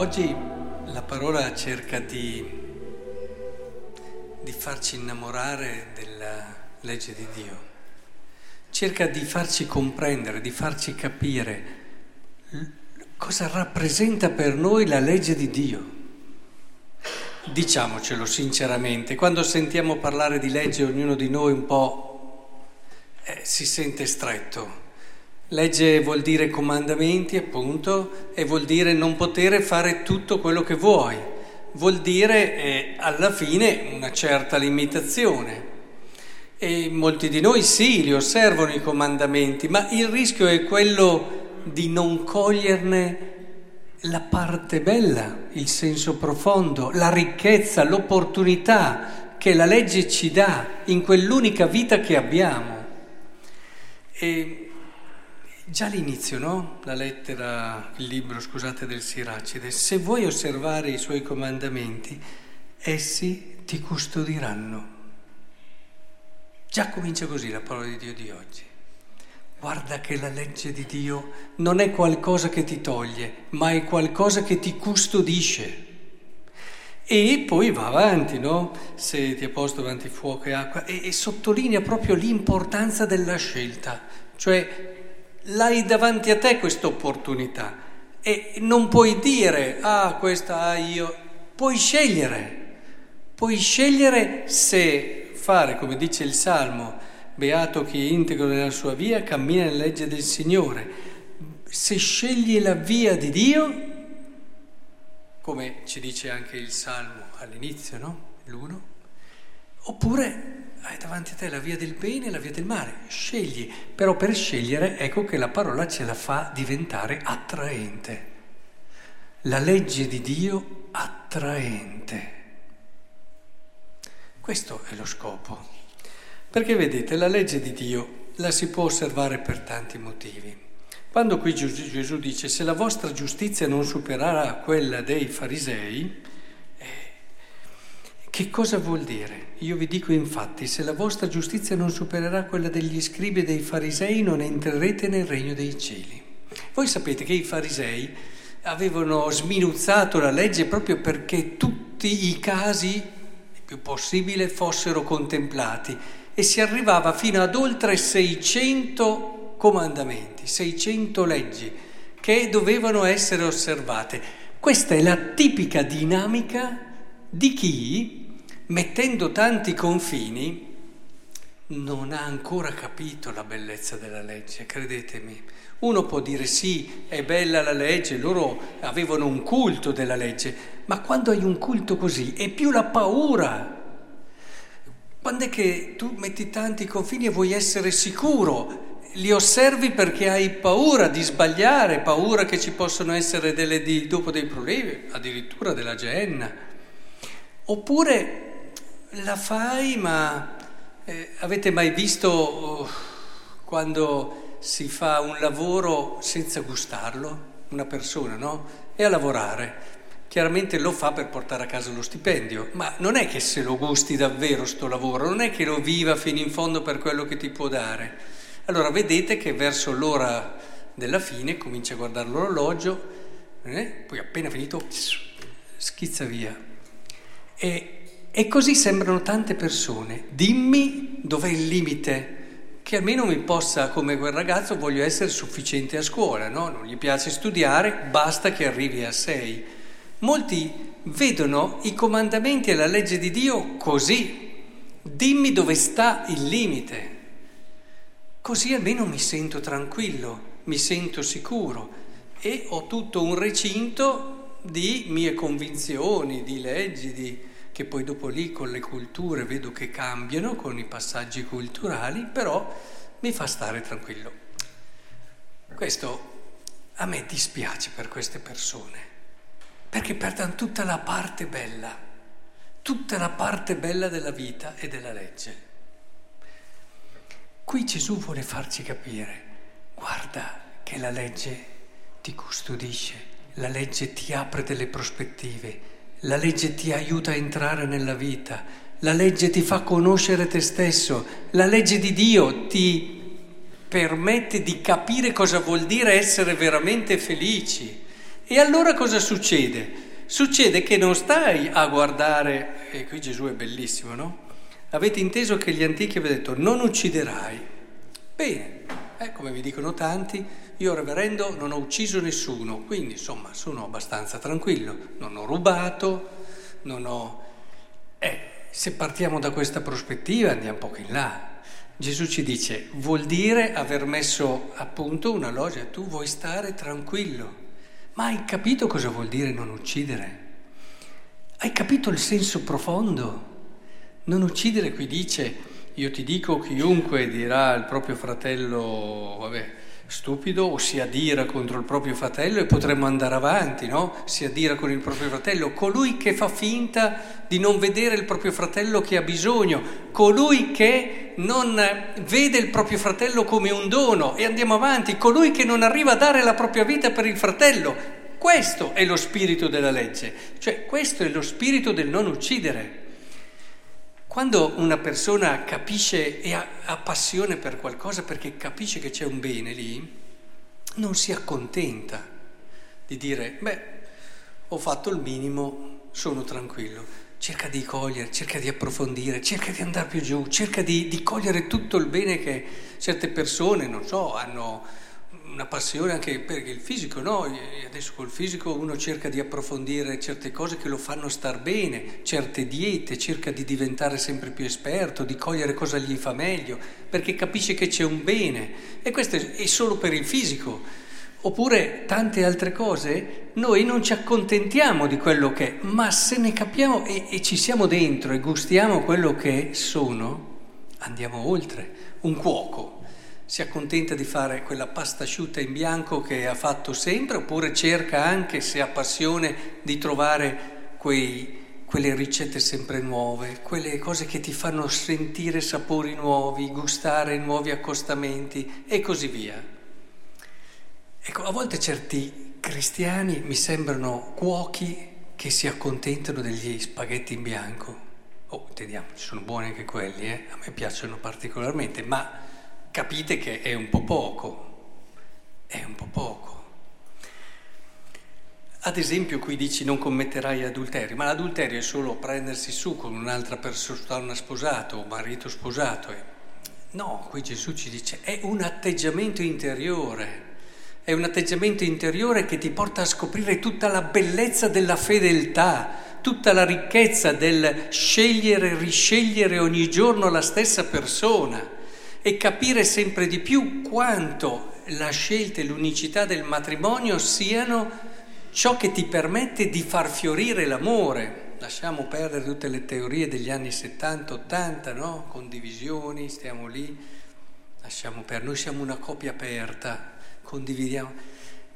Oggi la parola cerca di, di, farci innamorare della legge di Dio, cerca di farci comprendere, di farci capire cosa rappresenta per noi la legge di Dio. Diciamocelo sinceramente, quando sentiamo parlare di legge ognuno di noi un po' eh, si sente stretto Legge vuol dire comandamenti, appunto, e vuol dire non poter fare tutto quello che vuoi. Vuol dire eh, alla fine una certa limitazione. E molti di noi sì, li osservano i comandamenti, ma il rischio è quello di non coglierne la parte bella, il senso profondo, la ricchezza, l'opportunità che la legge ci dà in quell'unica vita che abbiamo. E Già all'inizio, no? La lettera, il libro, scusate, del Siracide, se vuoi osservare i suoi comandamenti, essi ti custodiranno. Già comincia così la parola di Dio di oggi. Guarda che la legge di Dio non è qualcosa che ti toglie, ma è qualcosa che ti custodisce. E poi va avanti, no? Se ti ha posto davanti fuoco e acqua, e, e sottolinea proprio l'importanza della scelta, cioè l'hai davanti a te questa opportunità e non puoi dire, ah, questa io, puoi scegliere, puoi scegliere se fare, come dice il Salmo, beato chi è integro nella sua via, cammina nella legge del Signore. Se scegli la via di Dio, come ci dice anche il Salmo all'inizio, no? L'uno, oppure hai davanti a te la via del bene e la via del male, scegli, però per scegliere ecco che la parola ce la fa diventare attraente. La legge di Dio attraente. Questo è lo scopo. Perché vedete, la legge di Dio la si può osservare per tanti motivi. Quando qui Gesù dice se la vostra giustizia non supererà quella dei farisei, che cosa vuol dire? Io vi dico infatti, se la vostra giustizia non supererà quella degli scribi e dei farisei, non entrerete nel regno dei cieli. Voi sapete che i farisei avevano sminuzzato la legge proprio perché tutti i casi, il più possibile, fossero contemplati e si arrivava fino ad oltre 600 comandamenti, 600 leggi che dovevano essere osservate. Questa è la tipica dinamica di chi mettendo tanti confini, non ha ancora capito la bellezza della legge, credetemi. Uno può dire sì, è bella la legge, loro avevano un culto della legge, ma quando hai un culto così è più la paura. Quando è che tu metti tanti confini e vuoi essere sicuro, li osservi perché hai paura di sbagliare, paura che ci possono essere delle, di, dopo dei problemi, addirittura della genna. Oppure la fai, ma eh, avete mai visto oh, quando si fa un lavoro senza gustarlo? Una persona, no? È a lavorare. Chiaramente lo fa per portare a casa lo stipendio, ma non è che se lo gusti davvero sto lavoro, non è che lo viva fino in fondo per quello che ti può dare. Allora vedete che verso l'ora della fine comincia a guardare l'orologio, eh? poi appena finito schizza via. E e così sembrano tante persone. Dimmi dov'è il limite, che almeno mi possa, come quel ragazzo, voglio essere sufficiente a scuola, no? Non gli piace studiare, basta che arrivi a sei. Molti vedono i comandamenti e la legge di Dio così. Dimmi dove sta il limite. Così almeno mi sento tranquillo, mi sento sicuro e ho tutto un recinto di mie convinzioni, di leggi, di che poi dopo lì con le culture vedo che cambiano, con i passaggi culturali, però mi fa stare tranquillo. Questo a me dispiace per queste persone, perché perdono tutta la parte bella, tutta la parte bella della vita e della legge. Qui Gesù vuole farci capire, guarda che la legge ti custodisce, la legge ti apre delle prospettive, la legge ti aiuta a entrare nella vita, la legge ti fa conoscere te stesso, la legge di Dio ti permette di capire cosa vuol dire essere veramente felici E allora cosa succede? Succede che non stai a guardare, e qui Gesù è bellissimo, no? Avete inteso che gli antichi avevano detto non ucciderai. Bene, eh, come vi dicono tanti, io reverendo non ho ucciso nessuno, quindi insomma sono abbastanza tranquillo, non ho rubato, non ho... Eh, se partiamo da questa prospettiva andiamo un po' in là. Gesù ci dice, vuol dire aver messo appunto una loggia, tu vuoi stare tranquillo, ma hai capito cosa vuol dire non uccidere? Hai capito il senso profondo? Non uccidere qui dice, io ti dico chiunque dirà al proprio fratello, vabbè, stupido o si adira contro il proprio fratello e potremmo andare avanti, no? Si adira con il proprio fratello, colui che fa finta di non vedere il proprio fratello che ha bisogno, colui che non vede il proprio fratello come un dono e andiamo avanti, colui che non arriva a dare la propria vita per il fratello. Questo è lo spirito della legge, cioè questo è lo spirito del non uccidere. Quando una persona capisce e ha, passione per qualcosa perché capisce che c'è un bene lì, non si accontenta di dire, beh, ho fatto il minimo, sono tranquillo. Cerca di cogliere, cerca di approfondire, cerca di andare più giù, cerca di, di cogliere tutto il bene che certe persone, non so, hanno una passione anche per il fisico, no? Adesso col fisico uno cerca di approfondire certe cose che lo fanno star bene, certe diete, cerca di diventare sempre più esperto, di cogliere cosa gli fa meglio, perché capisce che c'è un bene. E questo è solo per il fisico. Oppure tante altre cose, noi non ci accontentiamo di quello che è, ma se ne capiamo e, e ci siamo dentro e gustiamo quello che sono, andiamo oltre. Un cuoco si accontenta di fare quella pasta asciutta in bianco che ha fatto sempre, oppure cerca anche, se ha passione, di trovare quei, quelle ricette sempre nuove, quelle cose che ti fanno sentire sapori nuovi, gustare nuovi accostamenti e così via. Ecco, a volte certi cristiani mi sembrano cuochi che si accontentano degli spaghetti in bianco. Oh, intendiamo, ci sono buoni anche quelli, eh? a me piacciono particolarmente, ma capite che è un po' poco, è un po' poco. Ad esempio qui dici non commetterai adulterio, ma l'adulterio è solo prendersi su con un'altra persona sposata o marito sposato. No, qui Gesù ci dice è un atteggiamento interiore, è un atteggiamento interiore che ti porta a scoprire tutta la bellezza della fedeltà, tutta la ricchezza del scegliere e riscegliere ogni giorno la stessa persona e capire sempre di più quanto la scelta e l'unicità del matrimonio siano ciò che ti permette di far fiorire l'amore. Lasciamo perdere tutte le teorie degli anni 70-80, no? Condivisioni, stiamo lì, lasciamo perdere. Noi siamo una coppia aperta, condividiamo,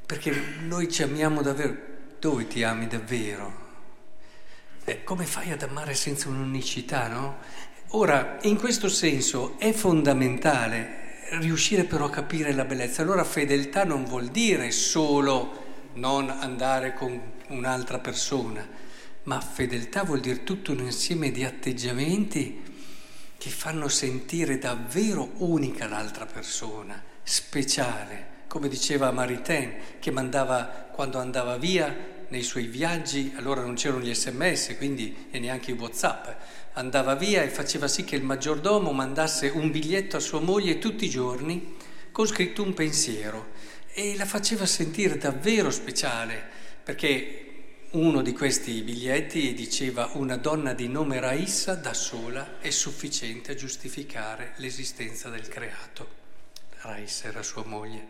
perché noi ci amiamo davvero. Dove ti ami davvero? Eh, come fai ad amare senza un'unicità, no? Ora, in questo senso è fondamentale riuscire però a capire la bellezza. Allora fedeltà non vuol dire solo non andare con un'altra persona, ma fedeltà vuol dire tutto un insieme di atteggiamenti che fanno sentire davvero unica l'altra persona, speciale, come diceva Maritain, che mandava quando andava via nei suoi viaggi, allora non c'erano gli sms, quindi e neanche i whatsapp, andava via e faceva sì che il maggiordomo mandasse un biglietto a sua moglie tutti i giorni con scritto un pensiero e la faceva sentire davvero speciale perché uno di questi biglietti diceva una donna di nome Raissa da sola è sufficiente a giustificare l'esistenza del creato. Raissa era sua moglie.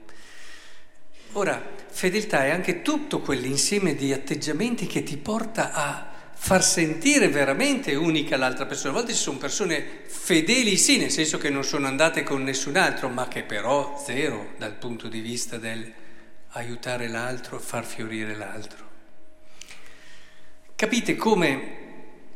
Ora, fedeltà è anche tutto quell'insieme di atteggiamenti che ti porta a far sentire veramente unica l'altra persona. A volte ci sono persone fedeli, sì, nel senso che non sono andate con nessun altro, ma che però zero dal punto di vista del aiutare l'altro, far fiorire l'altro. Capite come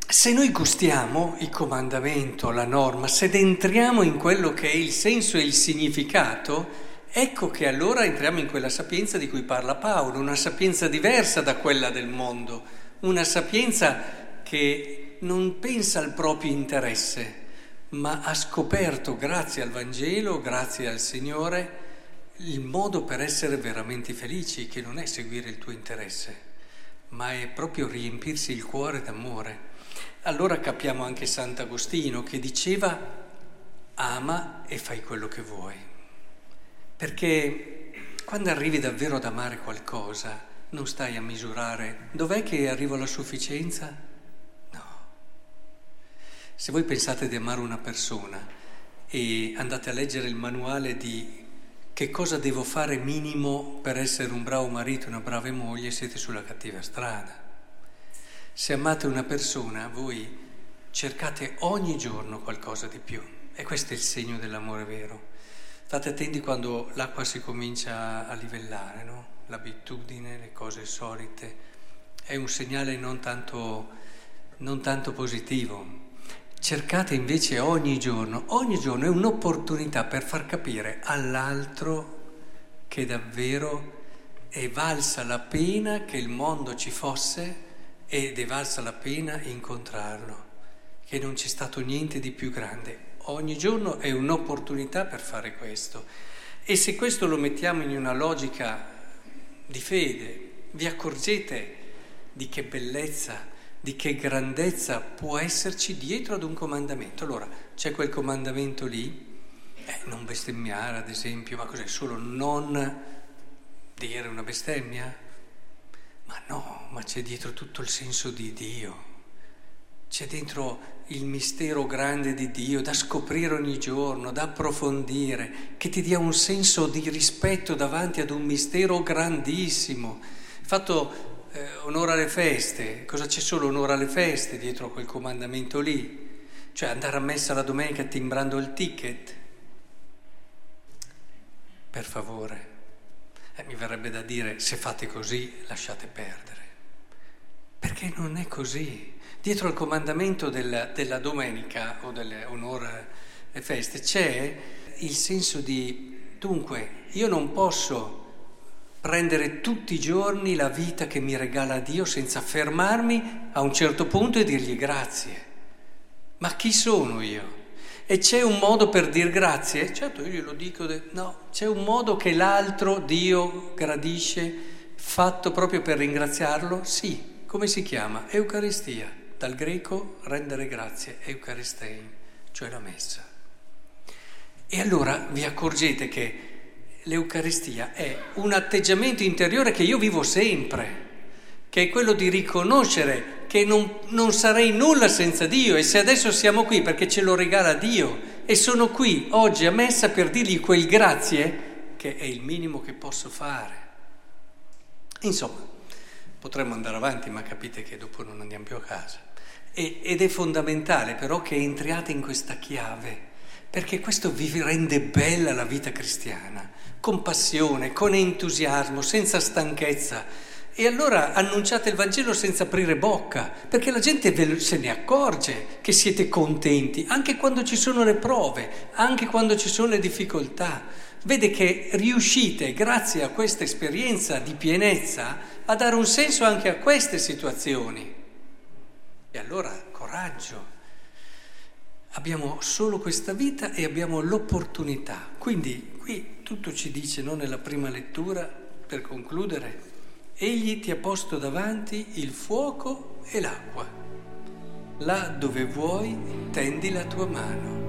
se noi gustiamo il comandamento, la norma, se entriamo in quello che è il senso e il significato, ecco che allora entriamo in quella sapienza di cui parla Paolo, una sapienza diversa da quella del mondo una sapienza che non pensa al proprio interesse, ma ha scoperto, grazie al Vangelo, grazie al Signore, il modo per essere veramente felici, che non è seguire il tuo interesse, ma è proprio riempirsi il cuore d'amore. Allora capiamo anche Sant'Agostino che diceva ama e fai quello che vuoi. Perché quando arrivi davvero ad amare qualcosa, non stai a misurare dov'è che arrivo alla sufficienza? No. Se voi pensate di amare una persona e andate a leggere il manuale di che cosa devo fare minimo per essere un bravo marito e una brava moglie, siete sulla cattiva strada. Se amate una persona, voi cercate ogni giorno qualcosa di più. E questo è il segno dell'amore vero. State attenti quando l'acqua si comincia a livellare, no? L'abitudine, le cose solite. È un segnale non tanto, non tanto positivo. Cercate invece ogni giorno, ogni giorno è un'opportunità per far capire all'altro che davvero è valsa la pena che il mondo ci fosse ed è valsa la pena incontrarlo, che non c'è stato niente di più grande ogni giorno è un'opportunità per fare questo. E se questo lo mettiamo in una logica di fede, vi accorgete di che bellezza, di che grandezza può esserci dietro ad un comandamento. Allora, c'è quel comandamento lì, eh, non bestemmiare ad esempio, ma cos'è? Solo non dire una bestemmia? Ma no, ma c'è dietro tutto il senso di Dio. C'è dentro il mistero grande di Dio da scoprire ogni giorno, da approfondire, che ti dia un senso di rispetto davanti ad un mistero grandissimo. Fatto eh, onore alle feste, cosa c'è solo onore alle feste dietro quel comandamento lì? Cioè andare a messa la domenica timbrando il ticket? Per favore, eh, mi verrebbe da dire se fate così lasciate perdere, perché non è così. Dietro al comandamento della, della domenica o dell'onore e feste c'è il senso di, dunque, io non posso prendere tutti i giorni la vita che mi regala Dio senza fermarmi a un certo punto e dirgli grazie. Ma chi sono io? E c'è un modo per dir grazie? Certo, io glielo dico, no, c'è un modo che l'altro Dio gradisce, fatto proprio per ringraziarlo? Sì. Come si chiama? Eucaristia dal greco rendere grazie, Eucaristein, cioè la messa. E allora vi accorgete che l'Eucaristia è un atteggiamento interiore che io vivo sempre, che è quello di riconoscere che non, non sarei nulla senza Dio e se adesso siamo qui perché ce lo regala Dio e sono qui oggi a messa per dirgli quel grazie che è il minimo che posso fare. Insomma, potremmo andare avanti, ma capite che dopo non andiamo più a casa. E, ed è fondamentale però che entriate in questa chiave, perché questo vi rende bella la vita cristiana, con passione, con entusiasmo, senza stanchezza. E allora annunciate il Vangelo senza aprire bocca, perché la gente se ne accorge che siete contenti, anche quando ci sono le prove, anche quando ci sono le difficoltà. Vede che riuscite, grazie a questa esperienza di pienezza, a dare un senso anche a queste situazioni. E allora coraggio. Abbiamo solo questa vita e abbiamo l'opportunità. Quindi qui tutto ci dice, non nella prima lettura, per concludere, egli ti ha posto davanti il fuoco e l'acqua. Là dove vuoi tendi la tua mano.